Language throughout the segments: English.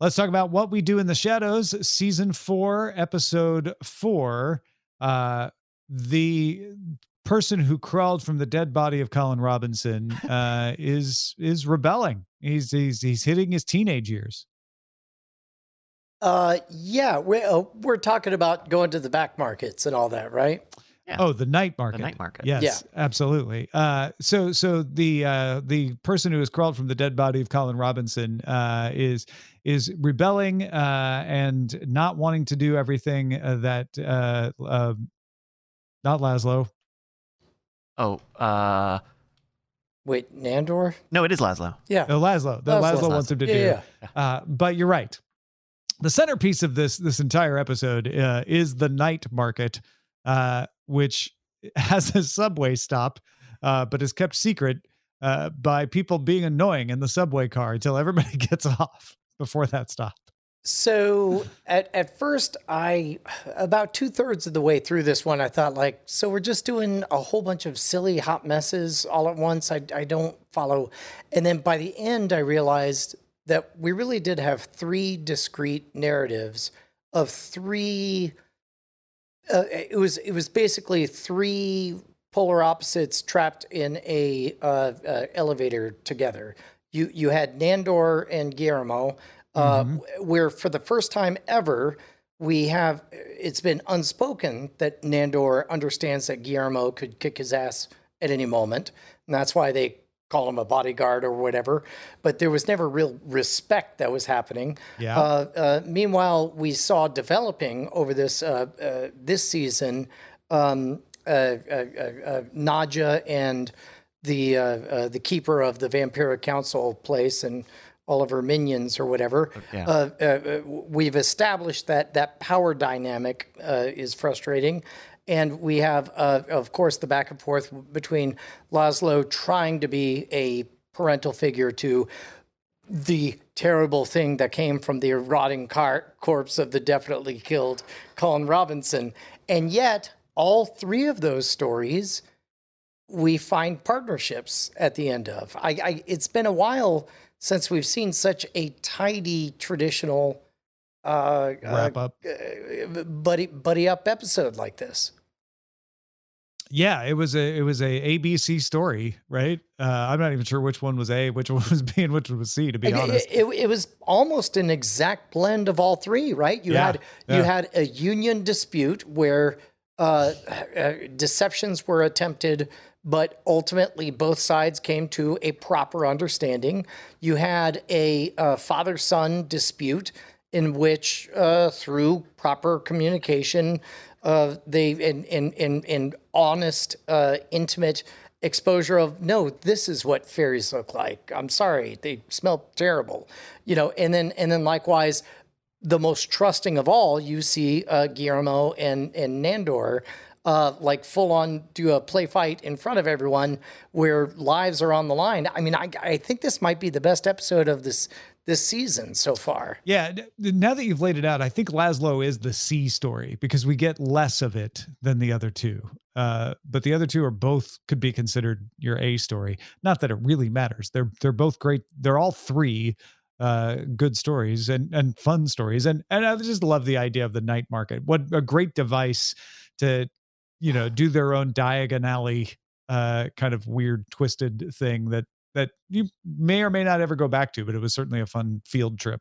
Let's talk about what we do in the shadows, season four, episode four. Uh, the person who crawled from the dead body of Colin Robinson uh, is is rebelling. He's he's he's hitting his teenage years. Uh, yeah, we're uh, we're talking about going to the back markets and all that, right? Yeah. Oh, the night market. The night market. Yes, Yeah. absolutely. Uh, so so the uh, the person who has crawled from the dead body of Colin Robinson uh, is is rebelling uh, and not wanting to do everything uh, that uh, uh, not Laszlo. Oh, uh, Wait, Nandor? no, it is Laszlo. Yeah. Uh, Laszlo. The Laszlo. Laszlo wants him to yeah, do. yeah. Uh, but you're right. The centerpiece of this this entire episode uh, is the night market, uh, which has a subway stop, uh, but is kept secret uh, by people being annoying in the subway car until everybody gets off before that stop. So at, at first, I about two thirds of the way through this one, I thought like, so we're just doing a whole bunch of silly hot messes all at once. I I don't follow, and then by the end, I realized that we really did have three discrete narratives of three. Uh, it was it was basically three polar opposites trapped in a uh, uh, elevator together. You you had Nandor and Guillermo, uh, Mhm. where for the first time ever we have it's been unspoken that Nandor understands that Guillermo could kick his ass at any moment, and that's why they call him a bodyguard or whatever. But there was never real respect that was happening. Yeah. Uh, uh, meanwhile, we saw developing over this uh, uh, this season um, uh, uh, Nadja and the the keeper of the Vampiric Council place and all of her minions or whatever. yeah. Uh, uh, uh, we've established that that power dynamic uh, is frustrating. And we have, uh, of course, the back and forth between Laszlo trying to be a parental figure to the terrible thing that came from the rotting car- corpse of the definitely killed Colin Robinson. And yet, all three of those stories, we find partnerships at the end of. I, I it's been a while since we've seen such a tidy traditional uh, Wrap up. uh, buddy buddy up episode like this. Yeah, it was a it was a ABC story, right? Uh, I'm not even sure which one was A, which one was B, and which one was C. To be Like, honest, It, it, it was almost an exact blend of all three, right? You Yeah, had you had a union dispute where uh, uh, deceptions were attempted, but ultimately both sides came to a proper understanding. You had a uh, father son dispute in which, uh, through proper communication, uh, they in in in, in honest, uh, intimate exposure of no, this is what fairies look like. I'm sorry, they smell terrible, you know. And then and then likewise, the most trusting of all, you see uh, Guillermo and and Nandor. Uh, like full on do a play fight in front of everyone where lives are on the line. I mean, I, I think this might be the best episode of this this season so far. Yeah, now that you've laid it out, I think Laszlo is the C story because we get less of it than the other two. Uh, but the other two are both could be considered your A story. Not that it really matters. They're they're both great. They're all three uh good stories and and fun stories and and i just love the idea of the night market what a great device to you know do their own diagonally uh kind of weird twisted thing that that you may or may not ever go back to but it was certainly a fun field trip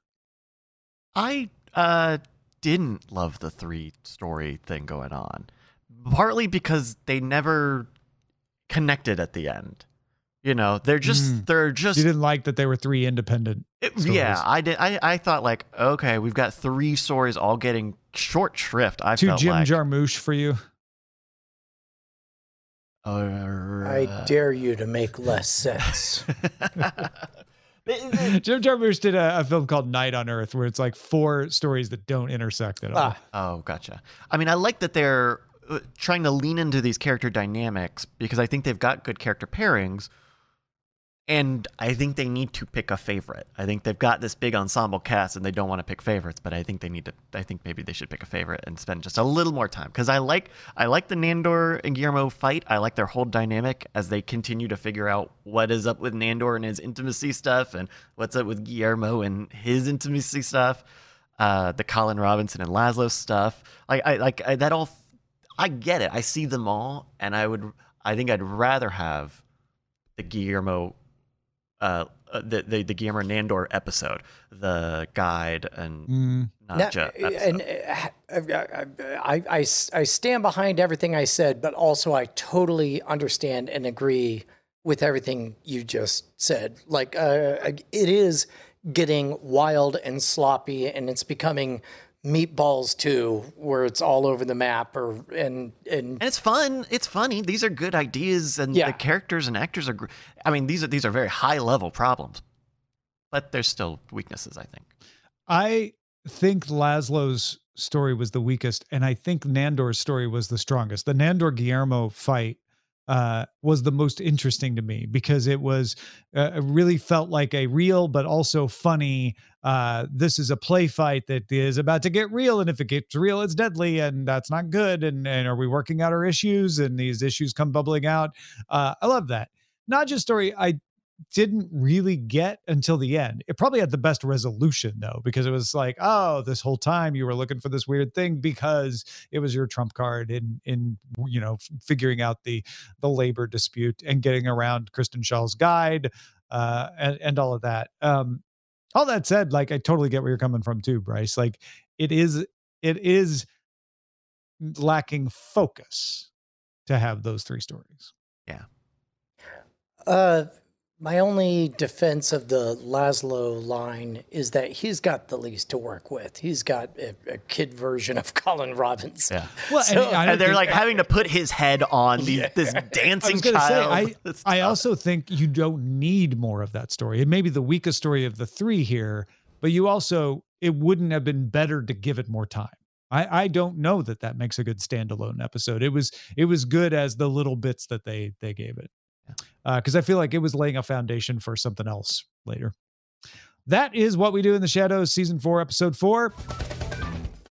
I uh didn't love the three story thing going on. Partly because they never connected at the end. You know, they're just Mm. they're just you didn't like that they were three independent It- yeah, I did. I, I thought like, okay, we've got three stories all getting short shrift. I too jim like, jarmusch for you Uh, I dare you to make less sense. jim jarmusch did a, a film called night on earth where it's like four stories that don't intersect at all ah, oh, gotcha. I mean, I like that they're uh, trying to lean into these character dynamics because I think they've got good character pairings. And I think they need to pick a favorite. I think they've got this big ensemble cast and they don't want to pick favorites, but I think they need to I think maybe they should pick a favorite and spend just a little more time cuz I like I like the Nandor and Guillermo fight. I like their whole dynamic as they continue to figure out what is up with Nandor and his intimacy stuff and what's up with Guillermo and his intimacy stuff. Uh, the Colin Robinson and Laszlo stuff. Like I like I, that all I get it. I see them all and I would I think I'd rather have the Guillermo uh, the, the the Guillermo Nandor episode, the guide and Mm, Nadja Now, episode. and uh, I, I, I, I stand behind everything I said, but also I totally understand and agree with everything you just said. Like, uh, it is getting wild and sloppy, and it's becoming meatballs too, where it's all over the map. Or and and and it's fun. It's funny. These are good ideas, and Yeah. the characters and actors are. gr- I mean, these are these are very high level problems, but there's still weaknesses. I think. I think Laszlo's story was the weakest, and I think Nandor's story was the strongest. The Nandor Guillermo fight uh, was the most interesting to me because it was uh, it really felt like a real but also funny. Uh, this is a play fight that is about to get real, and if it gets real, it's deadly, and that's not good. And and are we working out our issues? And these issues come bubbling out. Uh, I love that. Not just story. I didn't really get until the end. It probably had the best resolution though, because it was like, oh, this whole time you were looking for this weird thing because it was your trump card in in you know figuring out the the labor dispute and getting around Kristen Schaal's guide uh, and and all of that. Um, all that said, like I totally get where you're coming from too, Bryce. Like it is it is lacking focus to have those three stories. Yeah. Uh, my only defense of the Laszlo line is that he's got the least to work with. He's got a, a kid version of Colin Robinson. Yeah. Well, So- I don't And they're think- like having to put his head on these, this dancing was gonna say, child. I, I also think you don't need more of that story. It may be the weakest story of the three here, but you also, it wouldn't have been better to give it more time. I, I don't know that that makes a good standalone episode. It was it was good as the little bits that they they gave it, because uh, I feel like it was laying a foundation for something else later. That is what we do in the shadows, season four, episode four.